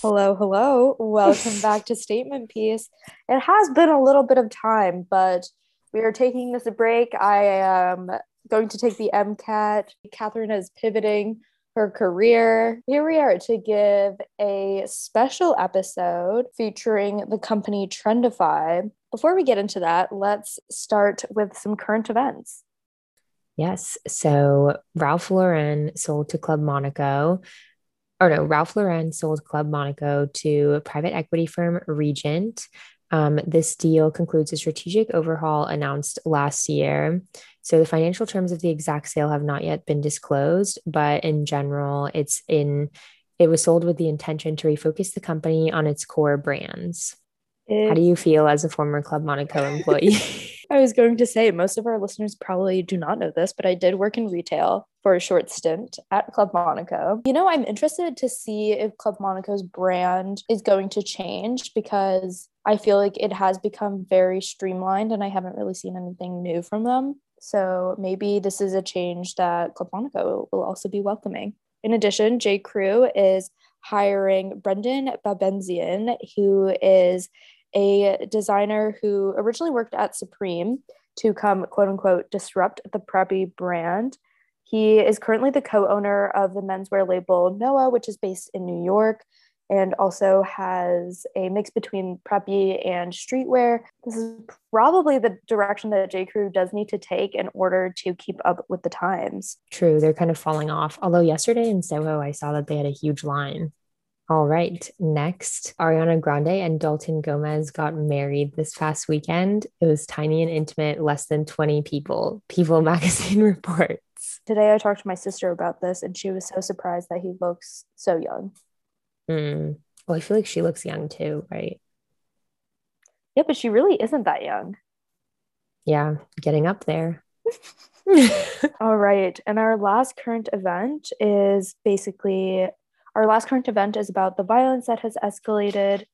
Hello, hello. Welcome back to Statement Piece. It has been a little bit of time, but we are taking this a break. I am going to take the MCAT. Catherine is pivoting her career. Here we are to give a special episode featuring the company Trendify. Before we get into that, let's start with some current events. Yes. So Ralph Lauren sold to Club Monaco, or no, Ralph Lauren sold Club Monaco to private equity firm Regent. Um, this deal concludes a strategic overhaul announced last year. So the financial terms of the exact sale have not yet been disclosed, but in general, it's in it was sold with the intention to refocus the company on its core brands. It, How do you feel as a former Club Monaco employee? I was going to say most of our listeners probably do not know this, but I did work in retail for a short stint at Club Monaco. You know, I'm interested to see if Club Monaco's brand is going to change because I feel like it has become very streamlined and I haven't really seen anything new from them. So maybe this is a change that Club Monaco will also be welcoming. In addition, J. Crew is hiring Brendon Babenzien, who is a designer who originally worked at Supreme to come quote unquote disrupt the preppy brand. He is currently the co owner of the menswear label Noah, which is based in New York and also has a mix between preppy and streetwear. This is probably the direction that J. Crew does need to take in order to keep up with the times. True, they're kind of falling off. Although yesterday in Soho, I saw that they had a huge line. All right. Next, Ariana Grande and Dalton Gomez got married this past weekend. It was tiny and intimate, less than 20 people. People magazine reports. Today, I talked to my sister about this, and she was so surprised that he looks so young. Mm. Well, I feel like she looks young too, right? Yeah, but she really isn't that young. Yeah, getting up there. All right. And our last current event is basically our last current event is about the violence that has escalated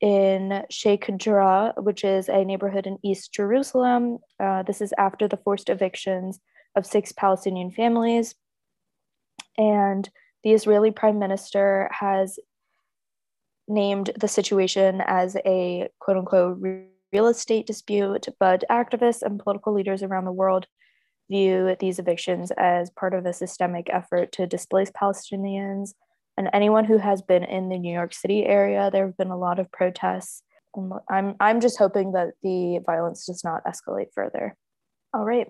in Sheikh Jarrah, which is a neighborhood in East Jerusalem. Uh, this is after the forced evictions of six Palestinian families. And the Israeli prime minister has named the situation as a quote unquote real estate dispute, but activists and political leaders around the world view these evictions as part of a systemic effort to displace Palestinians and anyone who has been in the New York City area, there have been a lot of protests. I'm I'm just hoping that the violence does not escalate further. All right,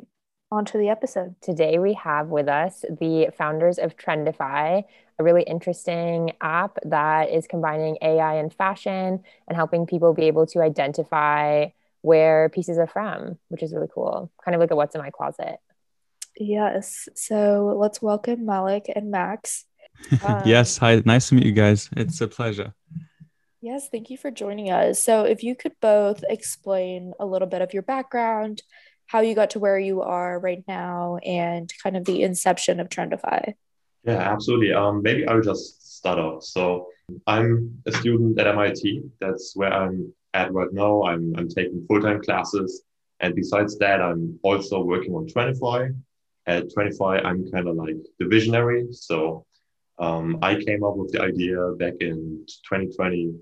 on to the episode. Today we have with us the founders of Trendify, a really interesting app that is combining AI and fashion and helping people be able to identify where pieces are from, which is really cool. Kind of like a what's in my closet. Yes. So let's welcome Malik and Max. Um, yes. Hi. Nice to meet you guys. It's a pleasure. Yes. Thank you for joining us. So, if you could both explain a little bit of your background, how you got to where you are right now, and kind of the inception of Trendify. Yeah, absolutely. Um, maybe I'll just start off. So, I'm a student at MIT. That's where I'm at right now. I'm, I'm taking full time classes. And besides that, I'm also working on Trendify. At Trendify, I'm kind of like the visionary. So um, I came up with the idea back in 2020.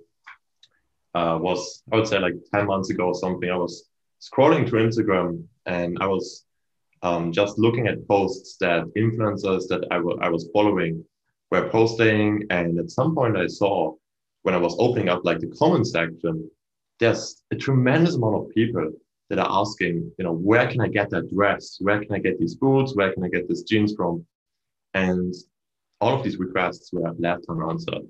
Uh, was I would say like 10 months ago or something. I was scrolling through Instagram and I was um, just looking at posts that influencers that I, w- I was following were posting. And at some point, I saw when I was opening up like the comment section, there's a tremendous amount of people that are asking, you know, where can I get that dress? Where can I get these boots? Where can I get these jeans from? And all of these requests were left unanswered.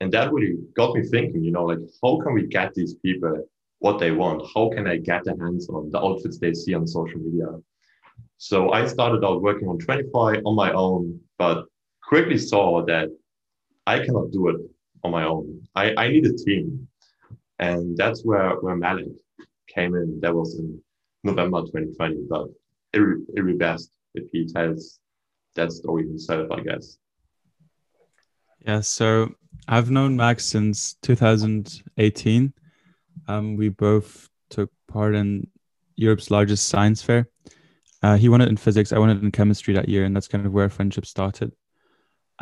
And that really got me thinking, you know, like how can we get these people what they want? How can I get their hands on the outfits they see on social media? So I started out working on Trendify on my own, but quickly saw that I cannot do it on my own. I, I need a team. And that's where, where Malik came in. That was in November 2020. But it, it would be best if he tells that story himself, I guess. Yeah, so I've known Max since 2018. Um, we both took part in Europe's largest science fair. Uh, he won it in physics, I won it in chemistry that year, and that's kind of where our friendship started.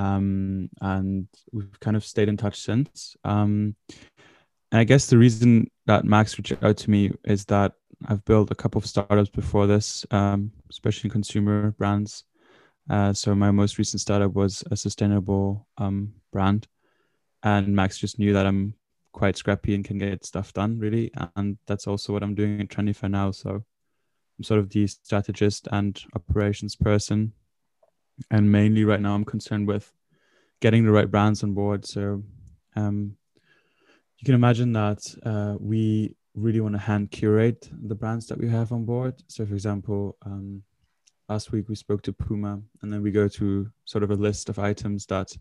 um, and we've kind of stayed in touch since. Um, and I guess the reason that Max reached out to me is that I've built a couple of startups before this, um, especially in consumer brands. Uh, so my most recent startup was a sustainable um, brand, and Max just knew that I'm quite scrappy and can get stuff done really, and that's also what I'm doing at Trendify now. So I'm sort of the strategist and operations person, and mainly right now I'm concerned with getting the right brands on board. So um, you can imagine that uh, we really want to hand curate the brands that we have on board. So, for example, um, last week we spoke to Puma, and then we go to sort of a list of items that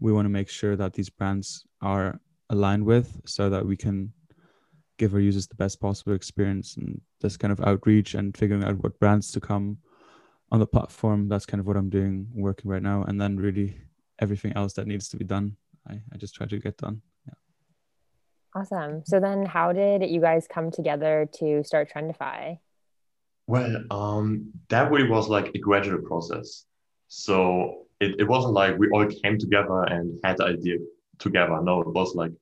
we want to make sure that these brands are aligned with so that we can give our users the best possible experience and this kind of outreach and figuring out what brands to come on the platform. That's kind of what i'm doing working right now. And then really everything else that needs to be done i, I just try to get done. Yeah. Awesome. So then how did you guys come together to start trendify? Well um that really was like a gradual process. So it, it wasn't like we all came together and had the idea together no it was like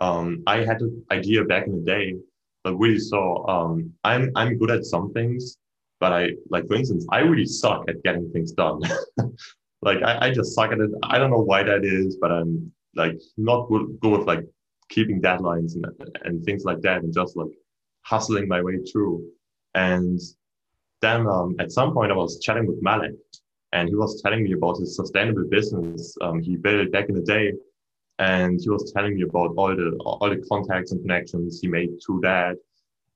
um, I had an idea back in the day, but really saw um, I'm I'm good at some things, but I like for instance I really suck at getting things done. like I, I just suck at it. I don't know why that is, but I'm like not good, good with like keeping deadlines and and things like that, and just like hustling my way through. And then um, at some point I was chatting with Malik, and he was telling me about his sustainable business um, he built back in the day and he was telling me about all the all the contacts and connections he made through that.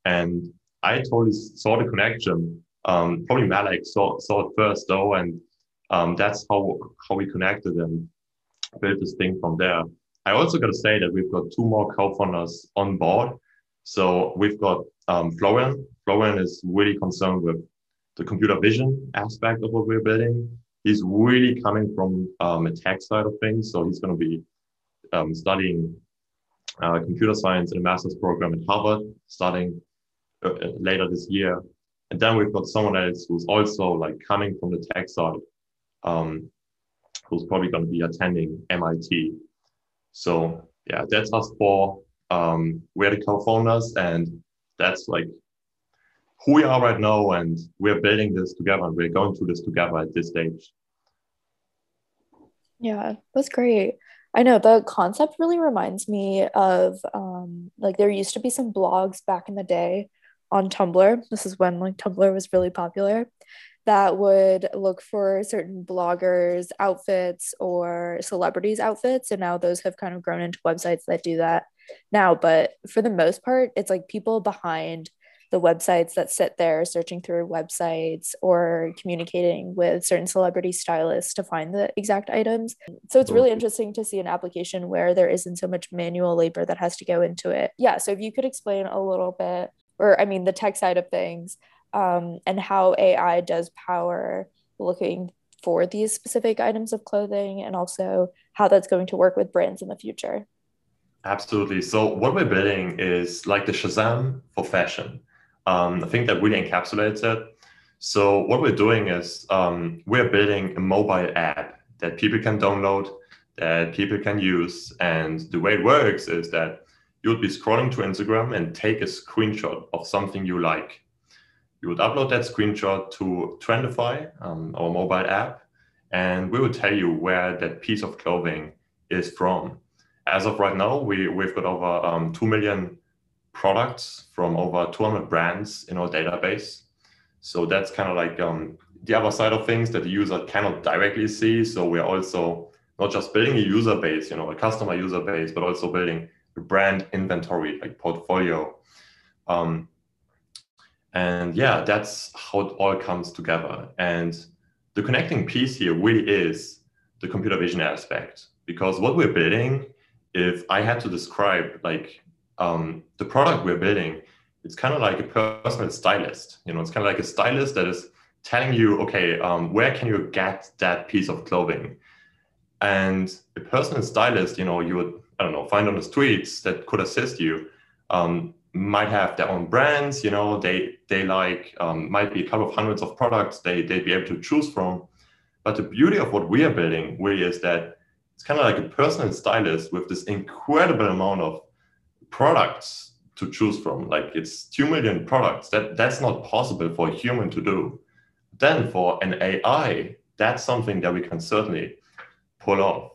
And i totally saw the connection. Um, probably Malik saw, saw it first though. And um, that's how how we connected and built this thing from there. I also got to say that we've got two more co-founders on board. So we've got um, florian. Florian is really concerned with the computer vision aspect of what we're building. He's really coming from um, a tech side of things. So he's going to be um, studying uh, computer science in a master's program at Harvard, starting uh, later this year. And then we've got someone else who's also like coming from the tech side, um, who's probably going to be attending MIT. So yeah, that's us four. Um, we're the co-founders, and that's like who we are right now. And we're building this together, and we're going through this together at this stage. Yeah, that's great. I know the concept really reminds me of um, like there used to be some blogs back in the day on Tumblr. This is when like Tumblr was really popular that would look for certain bloggers' outfits or celebrities' outfits. And now those have kind of grown into websites that do that now. But for the most part, it's like people behind the websites that sit there searching through websites or communicating with certain celebrity stylists to find the exact items. So it's really interesting to see an application where there isn't so much manual labor that has to go into it. Yeah. So if you could explain a little bit, or I mean, the tech side of things um, and how AI does power looking for these specific items of clothing and also how that's going to work with brands in the future. Absolutely. So what we're building is like the Shazam for fashion. Um, I think that really encapsulates it. So what we're doing is um, we're building a mobile app that people can download, that people can use. And the way it works is that you would be scrolling to Instagram and take a screenshot of something you like. You would upload that screenshot to Trendify, um, our mobile app, and we would tell you where that piece of clothing is from. As of right now, we, we've got over um, 2 million products from over 200 brands in our database. So that's kind of like um, the other side of things that the user cannot directly see. So we're also not just building a user base, you know, a customer user base, but also building a brand inventory, like portfolio. Um, and yeah, that's how it all comes together. And the connecting piece here really is the computer vision aspect, because what we're building, if I had to describe like um, the product we're building, it's kind of like a personal stylist. You know, it's kind of like a stylist that is telling you, okay, um, where can you get that piece of clothing? And a personal stylist, you know, you would, I don't know, find on the streets that could assist you. Um, might have their own brands, you know, they they like um, might be a couple of hundreds of products they they'd be able to choose from. But the beauty of what we are building really is that it's kind of like a personal stylist with this incredible amount of products to choose from. Like it's two million products. That that's not possible for a human to do. Then for an AI, that's something that we can certainly pull off.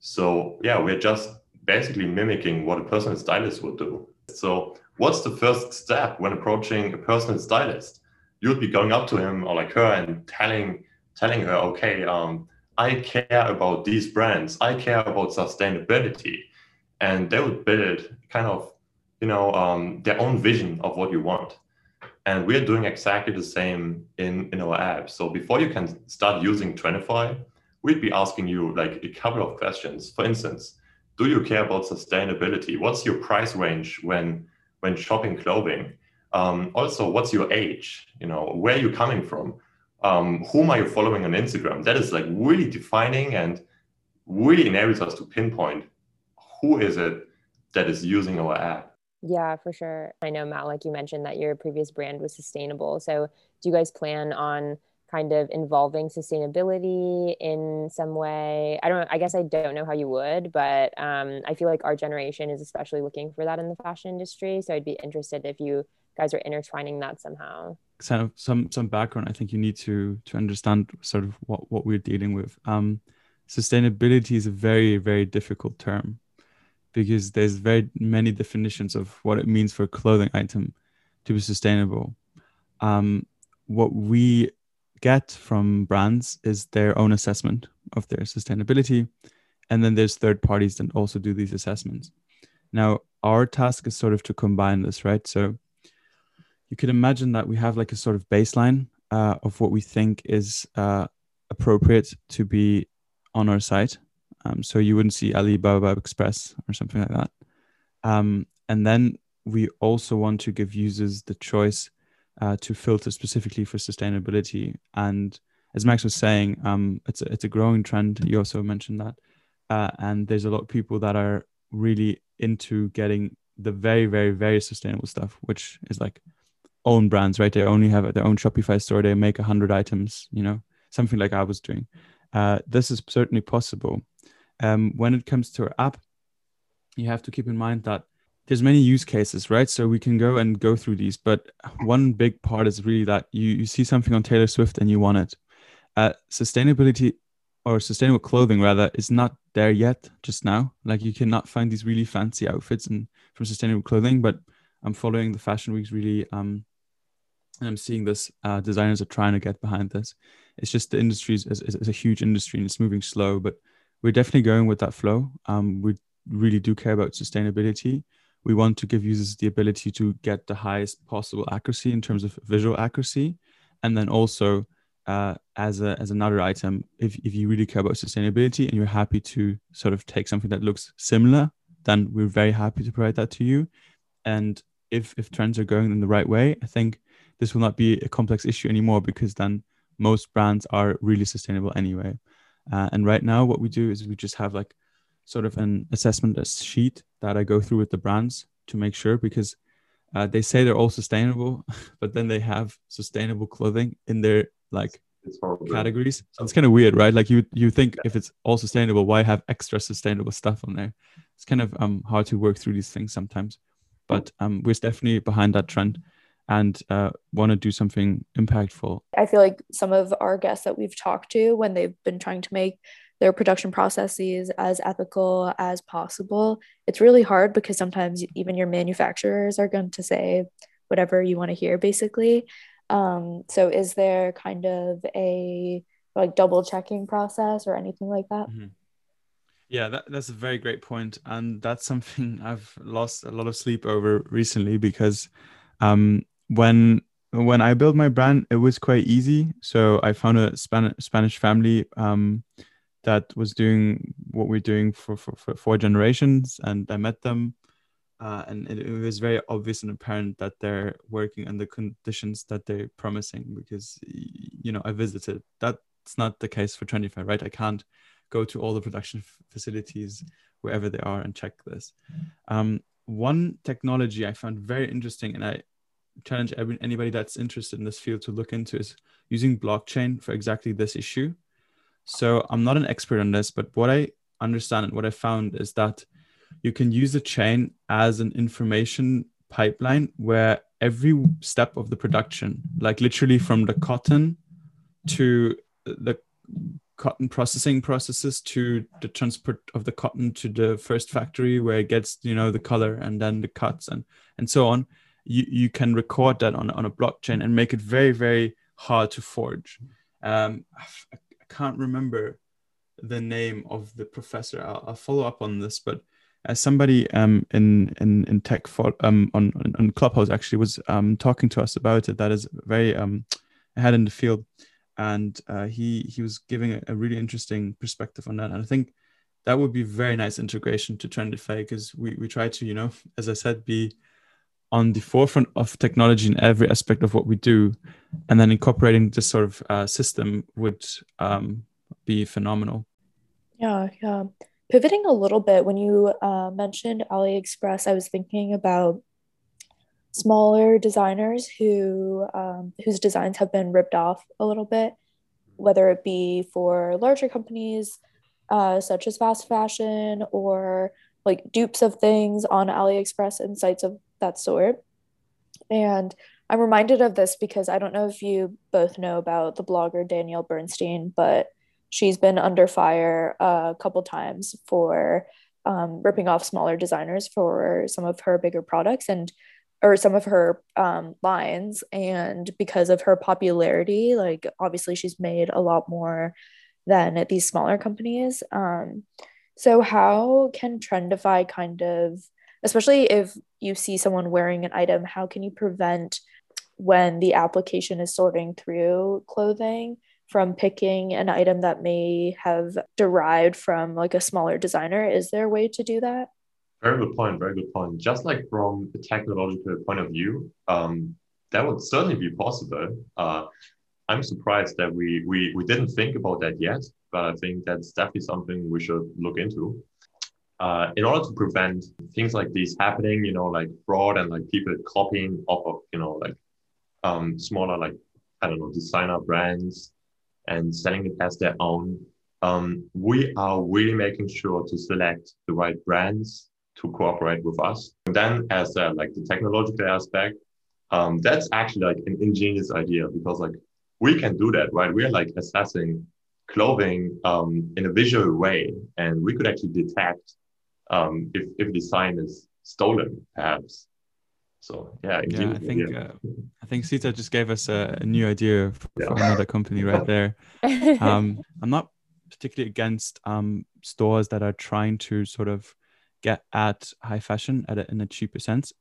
So yeah, we're just basically mimicking what a personal stylist would do. So what's the first step when approaching a personal stylist? You'd be going up to him or like her and telling telling her, okay, um, I care about these brands. I care about sustainability, and they would build kind of you know um, their own vision of what you want. And we're doing exactly the same in in our app. So before you can start using Trendify, we'd be asking you like a couple of questions. For instance, do you care about sustainability? What's your price range when when shopping clothing? Um, also, what's your age? You know, where are you coming from? Um, whom are you following on Instagram? That is like really defining and really enables us to pinpoint who is it that is using our app. Yeah, for sure. I know Matt, like you mentioned, that your previous brand was sustainable. So, do you guys plan on kind of involving sustainability in some way i don't i guess i don't know how you would but um, i feel like our generation is especially looking for that in the fashion industry so i'd be interested if you guys are intertwining that somehow kind of some some background i think you need to to understand sort of what what we're dealing with um sustainability is a very very difficult term because there's very many definitions of what it means for a clothing item to be sustainable um what we get from brands is their own assessment of their sustainability. And then there's third parties that also do these assessments. Now, our task is sort of to combine this, right? So you could imagine that we have like a sort of baseline uh, of what we think is uh, appropriate to be on our site. Um, so you wouldn't see Alibaba Express or something like that. Um, and then we also want to give users the choice uh, to filter specifically for sustainability. And as Max was saying, um, it's a, it's a growing trend. You also mentioned that, uh, and there's a lot of people that are really into getting the very very very sustainable stuff, which is like own brands, right? They only have their own Shopify store. They make a hundred items, you know, something like I was doing. Uh, this is certainly possible. Um, when it comes to our app, you have to keep in mind that there's many use cases, right? So we can go and go through these, but one big part is really that you you see something on Taylor Swift and you want it. Uh, sustainability or sustainable clothing rather is not there yet just now. Like you cannot find these really fancy outfits and from sustainable clothing, but I'm following the fashion weeks really um and I'm seeing this uh, designers are trying to get behind this. It's just the industry is, is, is a huge industry and it's moving slow, but we're definitely going with that flow. Um, we really do care about sustainability. We want to give users the ability to get the highest possible accuracy in terms of visual accuracy. And then also uh, as a as another item if, if you really care about sustainability and you're happy to sort of take something that looks similar then we're very happy to provide that to you. And if if trends are going in the right way i think this will not be a complex issue anymore because then most brands are really sustainable anyway uh, and right now what we do is we just have like sort of an assessment sheet that I go through with the brands to make sure because uh, they say they're all sustainable, but then they have sustainable clothing in their like categories. So it's kind of weird, right? Like you you think if it's all sustainable, why have extra sustainable stuff on there? It's kind of um hard to work through these things sometimes, but um we're definitely behind that trend and uh, want to do something impactful. I feel like some of our guests that we've talked to when they've been trying to make their production processes as ethical as possible. It's really hard because sometimes even your manufacturers are going to say whatever you want to hear, basically. Um, so, is there kind of a like double checking process or anything like that? Mm-hmm. Yeah, that, that's a very great point, and that's something I've lost a lot of sleep over recently because um, when when I built my brand, it was quite easy. So I found a Spanish Spanish family um, that was doing what we're doing for, for, for four generations and i met them. Uh, and it, it, was very obvious and apparent that they're working under conditions that they're promising because you know i visited. That's not the case for Trendify right? I can't go to all the production facilities wherever they are and check this. Um, one technology i found very interesting and i challenge every, anybody that's interested in this field to look into is using blockchain for exactly this issue. So I'm not an expert on this, but what I understand and what I found is that you can use the chain as an information pipeline where every step of the production, like literally from the cotton to the cotton processing processes to the transport of the cotton to the first factory where it gets you know the color and then the cuts and and so on you you can record that on, on a blockchain and make it very very hard to forge um i, can't remember the name of the professor i'll, I'll follow up on this but as somebody um, in in in tech for, um, on on Clubhouse actually was um, talking to us about it. That is very um, ahead in the field, and uh, he he was giving a, a, really interesting perspective on that. And I think that would be very nice integration to Trendify because we we try to you know as I said be on the forefront of technology in every aspect of what we do, and then incorporating this sort of uh, system would um, be phenomenal. Yeah, yeah pivoting a little bit, when you uh, mentioned AliExpress, I was thinking about smaller designers who um, whose designs have been ripped off a little bit, whether it be for larger companies uh, such as fast fashion or like dupes of things on AliExpress and sites of that sort. And I'm reminded of this because I don't know if you both know about the blogger Danielle Bernstein, but she's been under fire a couple times for um, ripping off smaller designers for some of her bigger products and or some of her um, lines and because of her popularity like obviously she's made a lot more than at these smaller companies um, so how can trendify kind of especially if you see someone wearing an item how can you prevent when the application is sorting through clothing from picking an item that may have derived from like a smaller designer? Is there a way to do that? Very good point very good point. Just like from a technological point of view um, that would certainly be possible. Uh, i'm surprised that we, we we didn't think about that yet but i think that's definitely something we should look into uh, in order to prevent things like these happening you know like fraud and like people copying off of you know like um, smaller like i don't know designer brands and selling it as their own, um, we are really making sure to select the right brands to cooperate with us. And then, as a, like the technological aspect, um, that's actually like an ingenious idea because like we can do that, right? We're like assessing clothing um, in a visual way, and we could actually detect um, if if sign is stolen, perhaps. So yeah, yeah, I think uh, I think Sita just gave us a, a new idea for, yeah. for, another company right there. Um, I'm not particularly against um, stores that are trying to sort of get at high fashion at a, in a cheaper sense,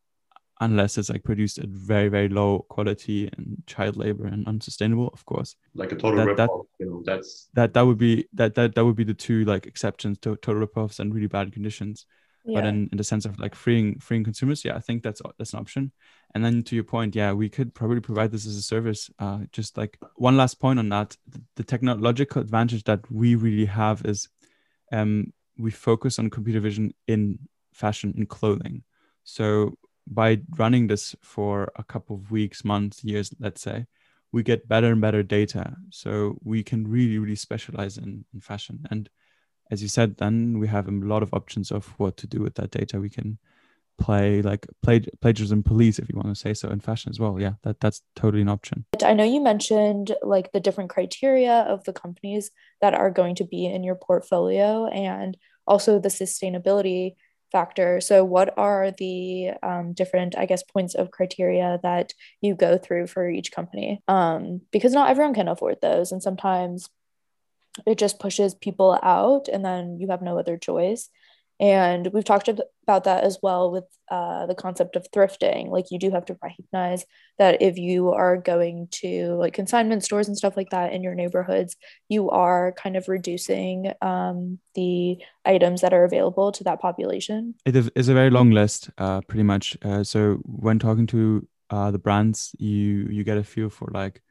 unless it's like produced at very very low quality and child labor and unsustainable, of course. Like a total that, that, you know, that's that that would be that that that would be the two like exceptions to total ripoffs and really bad conditions. Yeah. but in, in the sense of like freeing freeing consumers yeah i think that's that's an option. And then to your point yeah we could probably provide this as a service. Uh, just like one last point on that. The, the technological advantage that we really have is um, we focus on computer vision in fashion in clothing. So by running this for a couple of weeks months years let's say we get better and better data. So we can really really specialize in, in fashion. And as you said, then we have a lot of options of what to do with that data. We can play like play, plagiarism police if you want to say so in fashion as well. Yeah that that's totally an option. I know you mentioned like the different criteria of the companies that are going to be in your portfolio and also the sustainability factor. So what are the um, different i guess points of criteria that you go through for each company? Um, because not everyone can afford those and sometimes it just pushes people out and then you have no other choice and we've talked about that as well with uh, the concept of thrifting. Like you do have to recognize that if you are going to like consignment stores and stuff like that in your neighborhoods you are kind of reducing um, the items that are available to that population. It is a very long list uh, pretty much. Uh, so when talking to uh, the brands you you get a feel for like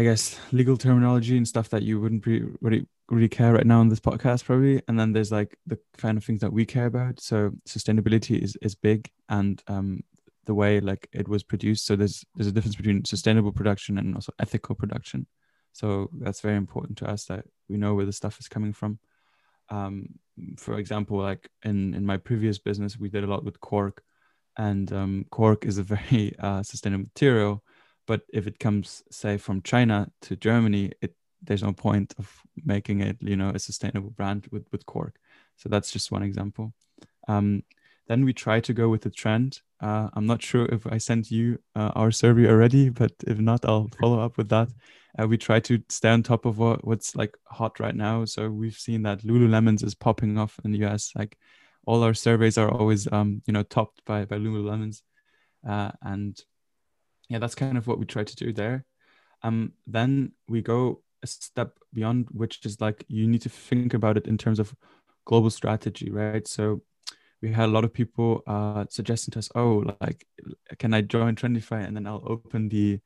I guess legal terminology and stuff that you wouldn't really, really care right now on this podcast probably. And then there's like the kind of things that we care about. So sustainability is is big and um the way like it was produced. So there's there's a difference between sustainable production and also ethical production. So that's very important to us that we know where the stuff is coming from. Um, for example, like in in my previous business, we did a lot with cork, and um, cork is a very uh, sustainable material. But if it comes, say, from China to Germany, it there's no point of making it, you know, a sustainable brand with with cork. So that's just one example. Um, then we try to go with the trend. Uh, I'm not sure if I sent you uh, our survey already, but if not, I'll follow up with that. Uh, we try to stay on top of what, what's like hot right now. So we've seen that Lululemons is popping off in the US. Like all our surveys are always, um, you know, topped by by Lululemons, uh, and yeah, that's kind of what we try to do there. Um, then we go a step beyond, which is like you need to think about it in terms of global strategy, right? So we had a lot of people uh, suggesting to us, oh, like, can I join Trendify and then I'll open the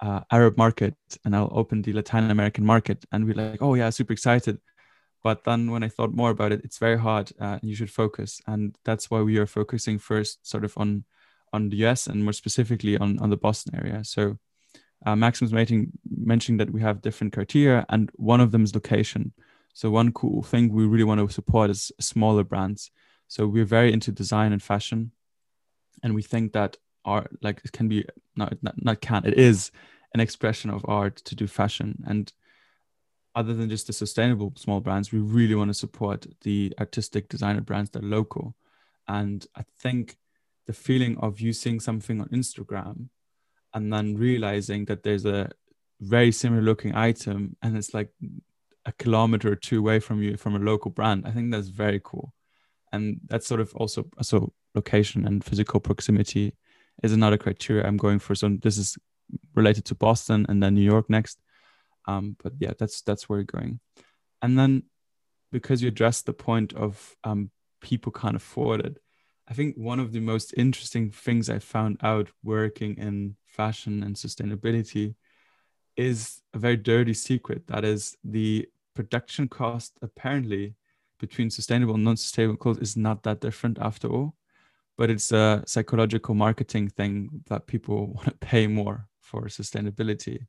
uh, Arab market and I'll open the Latin American market. And we're like, oh, yeah, super excited. But then when I thought more about it, it's very hard uh, you should focus. And that's why we are focusing first sort of on on the US and more specifically on, on the Boston area. So uh, Maxim's mentioning that we have different criteria and one of them is location. So one cool thing we really want to support is smaller brands so we're very into design and fashion, and we think that art, like, it can be not not, not can it is an expression of art to do fashion and other than just the sustainable small brands, we really want to support the artistic designer brands that are local. And I think the feeling of you seeing something on Instagram and then realizing that there's a very similar looking item and it's like a kilometer or two away from you from a local brand, I think that's very cool. And that's sort of also so location and physical proximity is another criteria i'm going for. So this is related to boston and then new york next. Um, but yeah that's that's where we're going. And then because you addressed the point of um, people can't afford it i think one of the most interesting things i found out working in fashion and sustainability is a very dirty secret that is the production cost apparently between sustainable and non-sustainable clothes is not that different after all but it's a psychological marketing thing that people want to pay more for sustainability.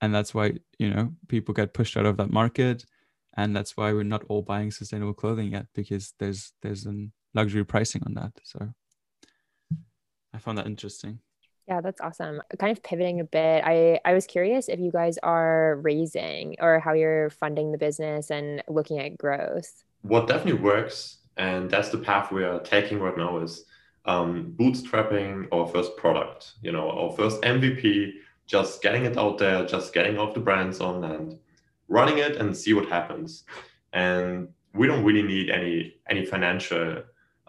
And that's why you know people get pushed out of that market. And that's why we're not all buying sustainable clothing yet because there's there's an luxury pricing on that so i found that interesting yeah, that's awesome. Kind of pivoting a bit, I, I was curious if you guys are raising or how you're funding the business and looking at growth what definitely works, and that's the path we are taking right now, is um, bootstrapping our first product. You know, our first MVP, just getting it out there, just getting off the brands on and running it and see what happens. And we don't really need any any financial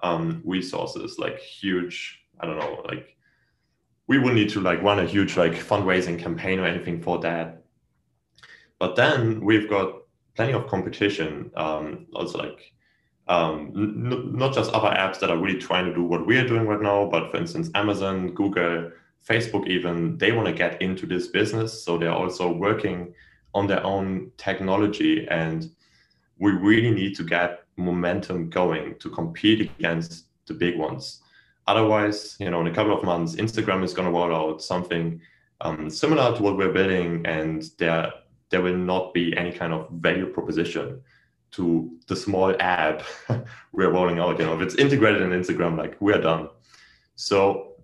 um, resources like huge. I don't know, like we would need to like run a huge like fundraising campaign or anything for that. But then we've got plenty of competition. Um, also, like um, n- not just other apps that are really trying to do what we're doing right now, but for instance, Amazon, Google, Facebook, even they want to get into this business, so they're also working on their own technology, and we really need to get momentum going to compete against the big ones. Otherwise, you know, in a couple of months, Instagram is going to roll out something um, similar to what we're building, and they're there will not be any kind of value proposition to the small app we're rolling out. You know, if it's integrated in Instagram, like we're done. So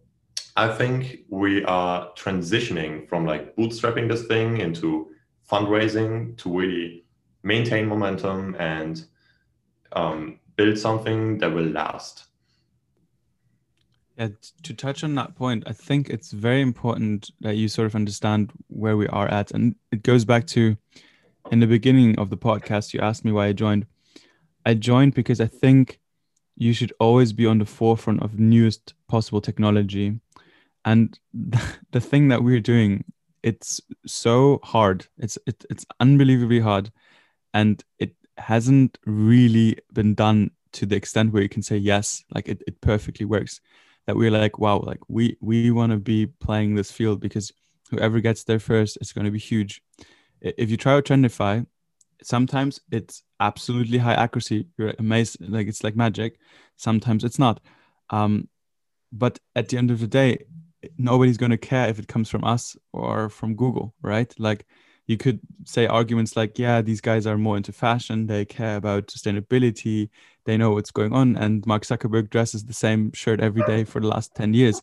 I think we are transitioning from like bootstrapping this thing into fundraising to really maintain momentum and um, build something that will last. Yeah, to touch on that point, I think it's very important that you sort of understand where we are at. And it goes back to in the beginning of the podcast, you asked me why I joined. I joined because I think you should always be on the forefront of newest possible technology. And the thing that we're doing, it's so hard. It's it, it's unbelievably hard. And it hasn't really been done to the extent where you can say yes, like it, it perfectly works that we're like, wow, like we we want to be playing this field because whoever gets there first, it's going to be huge. If you try out Trendify, sometimes it's absolutely high accuracy. You're amazed, like it's like magic. Sometimes it's not. Um, but at the end of the day, nobody's going to care if it comes from us or from Google, right? Like you could say arguments like, yeah, these guys are more into fashion, they care about sustainability, they know what's going on, and Mark Zuckerberg dresses the same shirt every day for the last 10 years.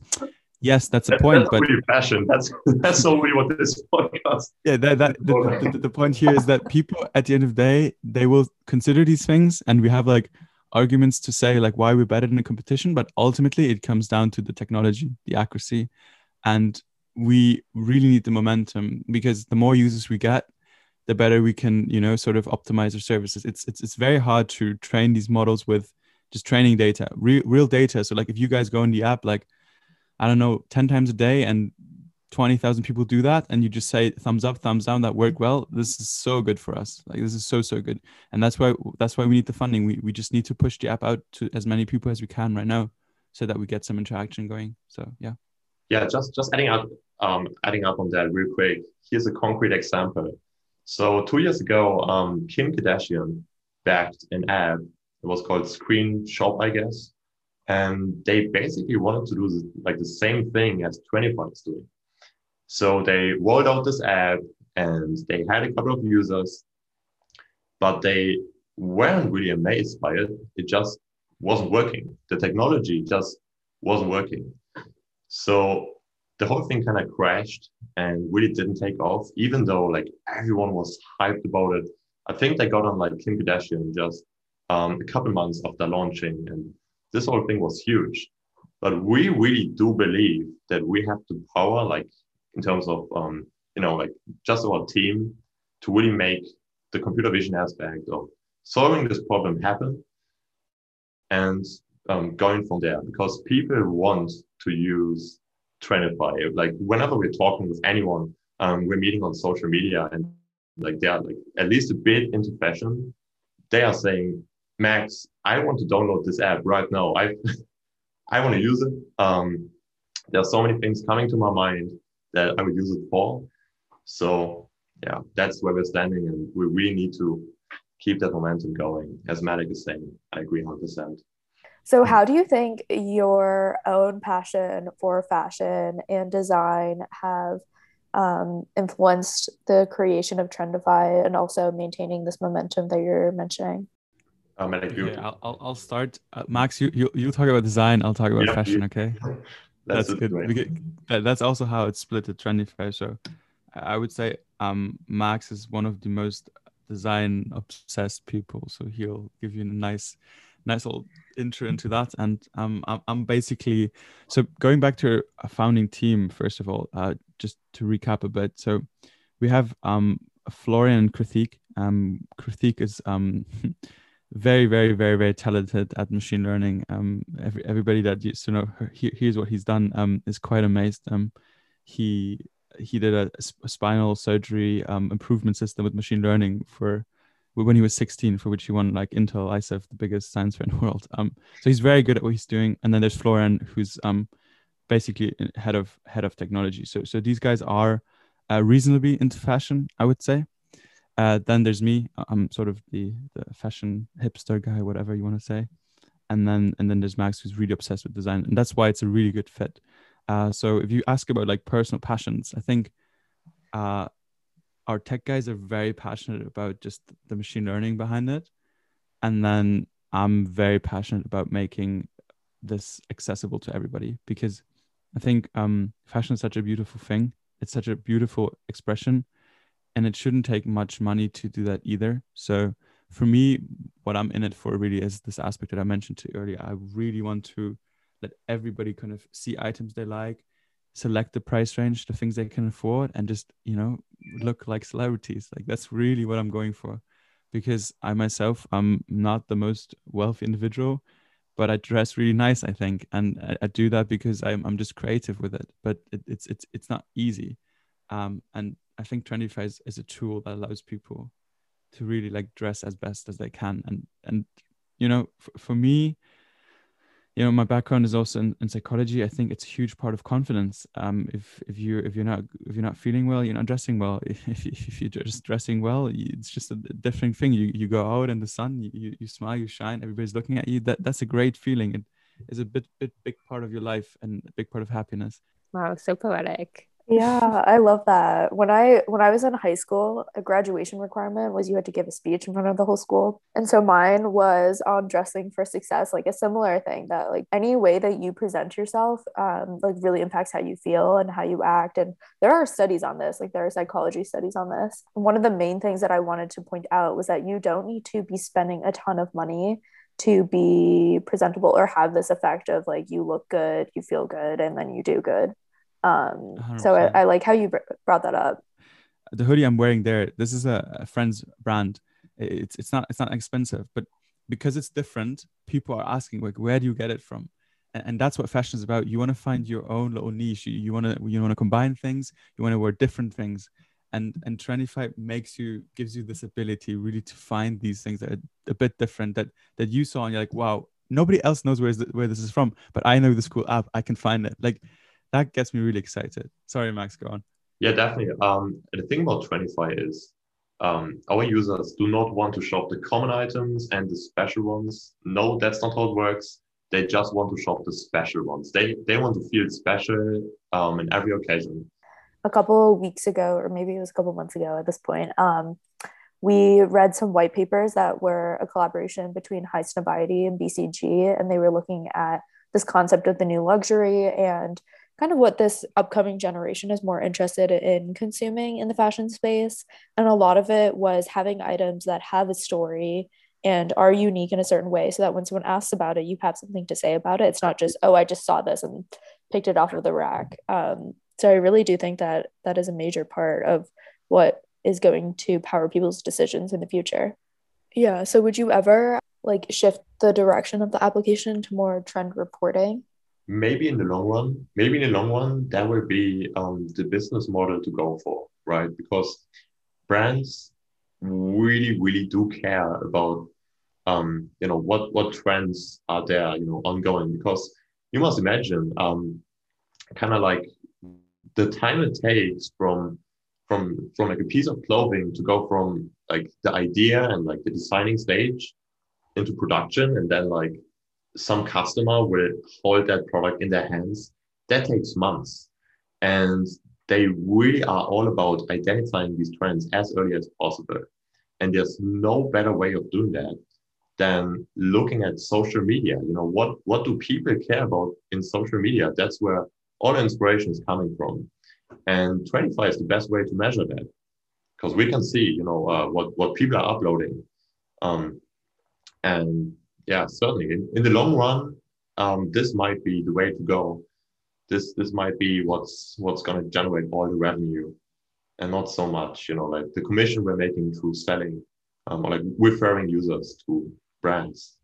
Yes, that's a point, that's but really fashion. That's that's really what this podcast. yeah, that, that the, the, the point here is that people at the end of the day, they will consider these things, and we have like arguments to say like why we're better than a competition, but ultimately it comes down to the technology, the accuracy, and we really need the momentum because the more users we get the better we can you know sort of optimize our services. It's it's, it's very hard to train these models with just training data real, real data. So like if you guys go in the app like i don't know 10 times a day and 20,000 people do that and you just say thumbs up thumbs down that work well this is so good for us. Like this is so so good. And that's why that's why we need the funding. We, we just need to push the app out to as many people as we can right now so that we get some interaction going. So yeah. Yeah just just adding up um, adding up on that real quick, here's a concrete example. So two years ago, um, Kim Kardashian backed an app. It was called ScreenShop, I guess, and they basically wanted to do like the same thing as Trendify is doing. So they rolled out this app, and they had a couple of users, but they weren't really amazed by it. It just wasn't working. The technology just wasn't working. So the whole thing kind of crashed and really didn't take off, even though like everyone was hyped about it. I think they got on like Kim Kardashian just um, a couple months after launching, and this whole thing was huge. But we really do believe that we have the power, like in terms of um, you know, like just our team, to really make the computer vision aspect of solving this problem happen, and um, going from there because people want to use Trendify. Like whenever we're talking with anyone, um, we're meeting on social media and like they are like at least a bit into fashion. They are saying, Max, I want to download this app right now. I I want to use it. Um, there are so many things coming to my mind that I would use it for. So yeah, that's where we're standing, and we really need to keep that momentum going. As Malik is saying, I agree 100%. So, how do you think your own passion for fashion and design have um, influenced the creation of Trendify and also maintaining this momentum that you're mentioning? Um, okay, I'll, I'll, I'll start. Uh, Max, you, you you talk about design. I'll talk about yeah, fashion. Okay, that's, that's good. Get, that, that's also how it's split at Trendify. So, I would say um, Max is one of the most design obsessed people. So he'll give you a nice nice little intro into that. And um, I'm, I'm basically so going back to a founding team. First of all, uh, just to recap a bit. So we have um, Florian and Kritik. Um, Kritik is um, very, very, very, very talented at machine learning. Um, every, everybody that used to know her, he, here's what he's done um, is quite amazed. Um, he he did a, a spinal surgery um, improvement system with machine learning for when he was 16, for which he won like Intel ISEF, the biggest science fair in the world. Um, so he's very good at what he's doing. And then there's Florian, who's um, basically head of head of technology. So so these guys are uh, reasonably into fashion, I would say. Uh, then there's me. I'm sort of the the fashion hipster guy, whatever you want to say. And then and then there's Max, who's really obsessed with design, and that's why it's a really good fit. Uh, so if you ask about like personal passions, I think uh, our tech guys are very passionate about just the machine learning behind it. And then I'm very passionate about making this accessible to everybody because I think um, fashion is such a beautiful thing. It's such a beautiful expression, and it shouldn't take much money to do that either. So for me, what I'm in it for really is this aspect that I mentioned to earlier. I really want to let everybody kind of see items they like, select the price range, the things they can afford, and just you know look like celebrities. Like that's really what I'm going for, because I myself I'm not the most wealthy individual, but I dress really nice. I think, and I, I do that because I'm I'm just creative with it. But it, it's it's it's not easy, um, and I think Trendify is, is a tool that allows people to really like dress as best as they can, and and you know for, for me you know my background is also in, in, psychology. I think it's a huge part of confidence. Um, if if you if you're not if you're not feeling well you're not dressing well. If, if you're just dressing well it's just a different thing. You you go out in the sun you, you smile you shine everybody's looking at you. That that's a great feeling. It is a bit bit big part of your life and a big part of happiness. Wow so poetic yeah i love that. When i when i was in high school a graduation requirement was you had to give a speech in front of the whole school. And so mine was on dressing for success like a similar thing that like any way that you present yourself um, like really impacts how you feel and how you act. And there are studies on this like there are psychology studies on this. One of the main things that i wanted to point out was that you don't need to be spending a ton of money to be presentable or have this effect of like you look good you feel good and then you do good um, so I, I, like how you brought that up. The hoodie I'm wearing there, this is a, a friend's brand. It's it's not it's not expensive, but because it's different, people are asking like, where do you get it from? And, and that's what fashion is about. You want to find your own little niche. You, you want to you want to combine things. You want to wear different things. And and Trendify makes you gives you this ability really to find these things that are a bit different that that you saw and you're like, wow, nobody else knows where is the, where this is from, but I know this cool app. I can find it. Like that gets me really excited. Sorry, Max, go on. Yeah, definitely. Um, the thing about Trendify is um, our users do not want to shop the common items and the special ones. No, that's not how it works. They just want to shop the special ones. They they want to feel special um, in every occasion. A couple of weeks ago, or maybe it was a couple months ago at this point, um, we read some white papers that were a collaboration between Highsnobiety and BCG, and they were looking at this concept of the new luxury and kind of what this upcoming generation is more interested in consuming in the fashion space. And a lot of it was having items that have a story and are unique in a certain way so that when someone asks about it, you have something to say about it. It's not just, oh, I just saw this and picked it off of the rack. Um, so I really do think that that is a major part of what is going to power people's decisions in the future. Yeah. So would you ever like shift the direction of the application to more trend reporting? Maybe in the long run, maybe in the long run, that will be um, the business model to go for, right? Because brands really, really do care about, um, you know, what what trends are there, you know, ongoing. Because you must imagine, um, kind of like the time it takes from from from like a piece of clothing to go from like the idea and like the designing stage into production and then like some customer will hold that product in their hands. That takes months. And they really are all about identifying these trends as early as possible. And there's no better way of doing that than looking at social media. You know, what, what do people care about in social media? That's where all inspiration is coming from. And Trendify is the best way to measure that because we can see, you know, uh, what, what people are uploading. Um, and yeah, certainly. In, in the long run, um, this might be the way to go. This this might be what's what's going to generate all the revenue, and not so much, you know, like the commission we're making through selling, um, or like referring users to brands.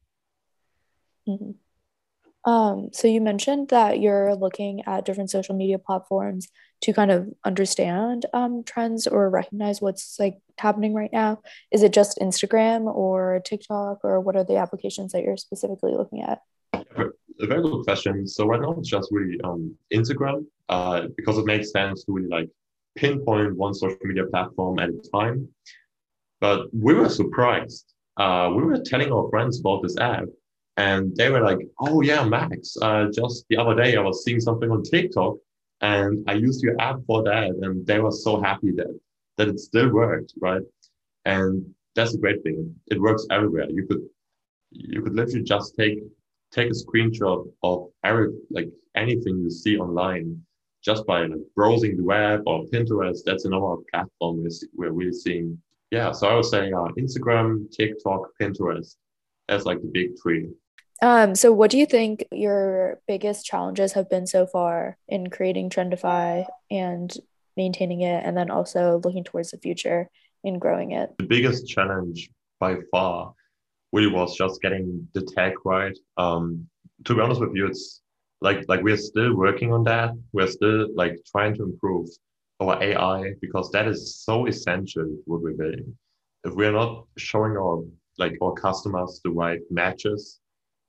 Mm-hmm. Um, so you mentioned that you're looking at different social media platforms to kind of understand um, trends or recognize what's like happening right now. Is it just Instagram or TikTok or what are the applications that you're specifically looking at? A very good question. So right now it's just really um, Instagram uh, because it makes sense to really like pinpoint one social media platform at a time. But we were surprised. Uh, we were telling our friends about this app and they were like, "Oh yeah, Max. Uh, just the other day, I was seeing something on TikTok, and I used your app for that." And they were so happy that that it still worked, right? And that's a great thing. It works everywhere. You could you could literally just take take a screenshot of every like anything you see online just by like browsing the web or Pinterest. That's another platform we're, we're seeing. Yeah, so I would say uh, Instagram, TikTok, Pinterest as like the big three. Um, so what do you think your biggest challenges have been so far in creating Trendify and maintaining it and then also looking towards the future in growing it? The biggest challenge by far really was just getting the tech right. Um, to be honest with you, it's like like we're still working on that. We're still like trying to improve our AI because that is so essential what we're building. If we're not showing our like our customers the right matches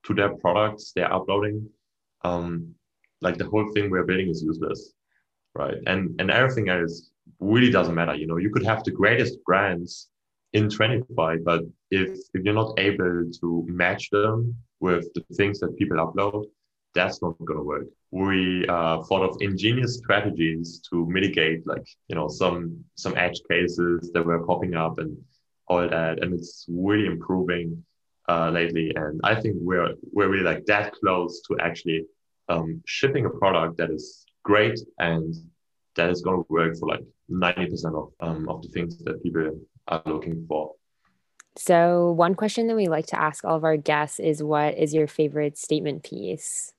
to their products they're uploading, um, like the whole thing we're building is useless, right? And and everything else really doesn't matter. You know, you could have the greatest brands in Trendify, but if if you're not able to match them with the things that people upload, that's not going to work. We uh, thought of ingenious strategies to mitigate, like you know, some some edge cases that were popping up and all that, and it's really improving uh, lately. And I think we're we're really like that close to actually um, shipping a product that is great and that is going to work for like ninety percent of um, of the things that people are looking for. So, one question that we like to ask all of our guests is what is your favorite statement piece?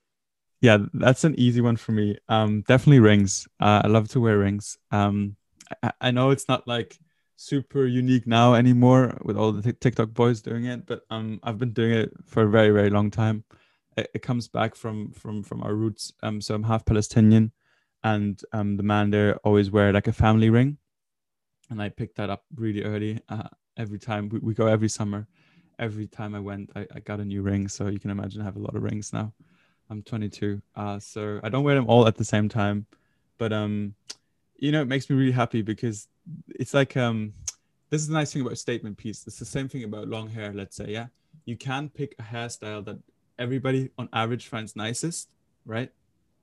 Yeah, that's an easy one for me. Um, definitely rings. Uh, I love to wear rings. Um, I, I know it's not like super unique now anymore with all the TikTok boys doing it, but um, I've been doing it for a very, very long time. It, it comes back from from from our roots. Um, so I'm half Palestinian, and um, the man there always wear like a family ring, and I picked that up really early. Uh, every time we, we go every summer, every time I went, I, I got a new ring. So you can imagine I have a lot of rings now. I'm 22. Uh, so I don't wear them all at the same time, but um, you know, it makes me really happy because it's like um, this is the nice thing about statement piece. It's the same thing about long hair. Let's say, yeah, you can pick a hairstyle that everybody on average finds nicest, right?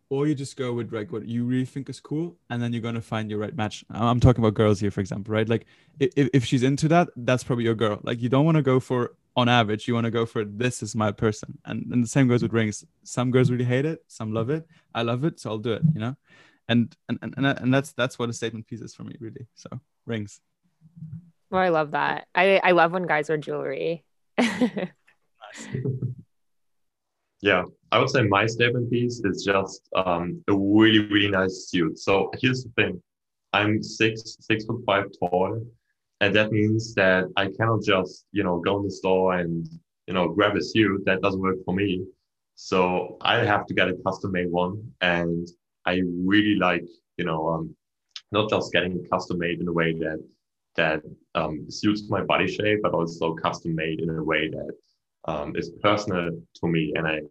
Or you just go with like what you really think is cool, and then you're gonna find your right match. I'm talking about girls here, for example, right? Like if, if she's into that, that's probably your girl. Like you don't want to go for on average, you want to go for this is my person. And, and the same goes with rings. Some girls really hate it, some love it. I love it, so I'll do it, you know? And and and, and that's that's what a statement piece is for me, really. So rings. Well, I love that. I, I love when guys wear jewelry. yeah, I would say my statement piece is just um, a really, really nice suit. So here's the thing. I'm six, six foot five tall and that means that I cannot just, you know, go in the store and, you know, grab a suit. That doesn't work for me. So I have to get a custom made one. And I really like, you know, um, not just getting custom made in a way that that um, suits my body shape, but also custom made in a way that um, is personal to me. And I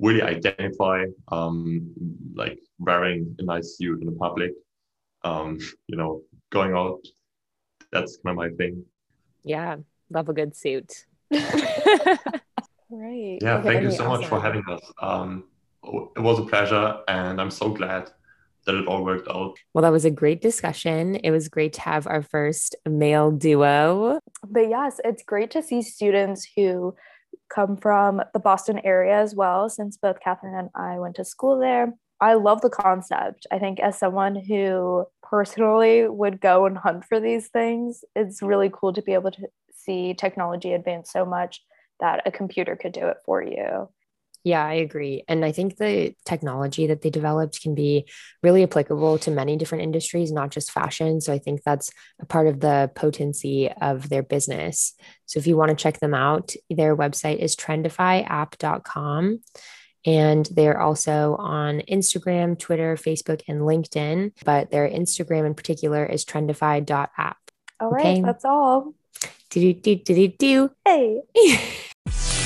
really identify um, like wearing a nice suit in the public, um, you know, going out that's kind of my thing. Yeah, love a good suit. right. Yeah, okay, thank you so awesome. much for having us. It was a pleasure, and I'm so glad that it all worked out. Well, that was a great discussion. It was great to have our first male duo. But yes, it's great to see students who come from the Boston area as well, since both Catherine and I went to school there. I love the concept. I think as someone who personally would go and hunt for these things, it's really cool to be able to see technology advance so much that a computer could do it for you. Yeah, I agree. And I think the technology that they developed can be really applicable to many different industries, not just fashion. So I think that's a part of the potency of their business. So if you want to check them out, their website is trendifyapp.com. And they're also on Instagram, Twitter, Facebook, and LinkedIn. But their Instagram in particular is trendify.app. All right, okay? that's all. Do do do do do. Hey.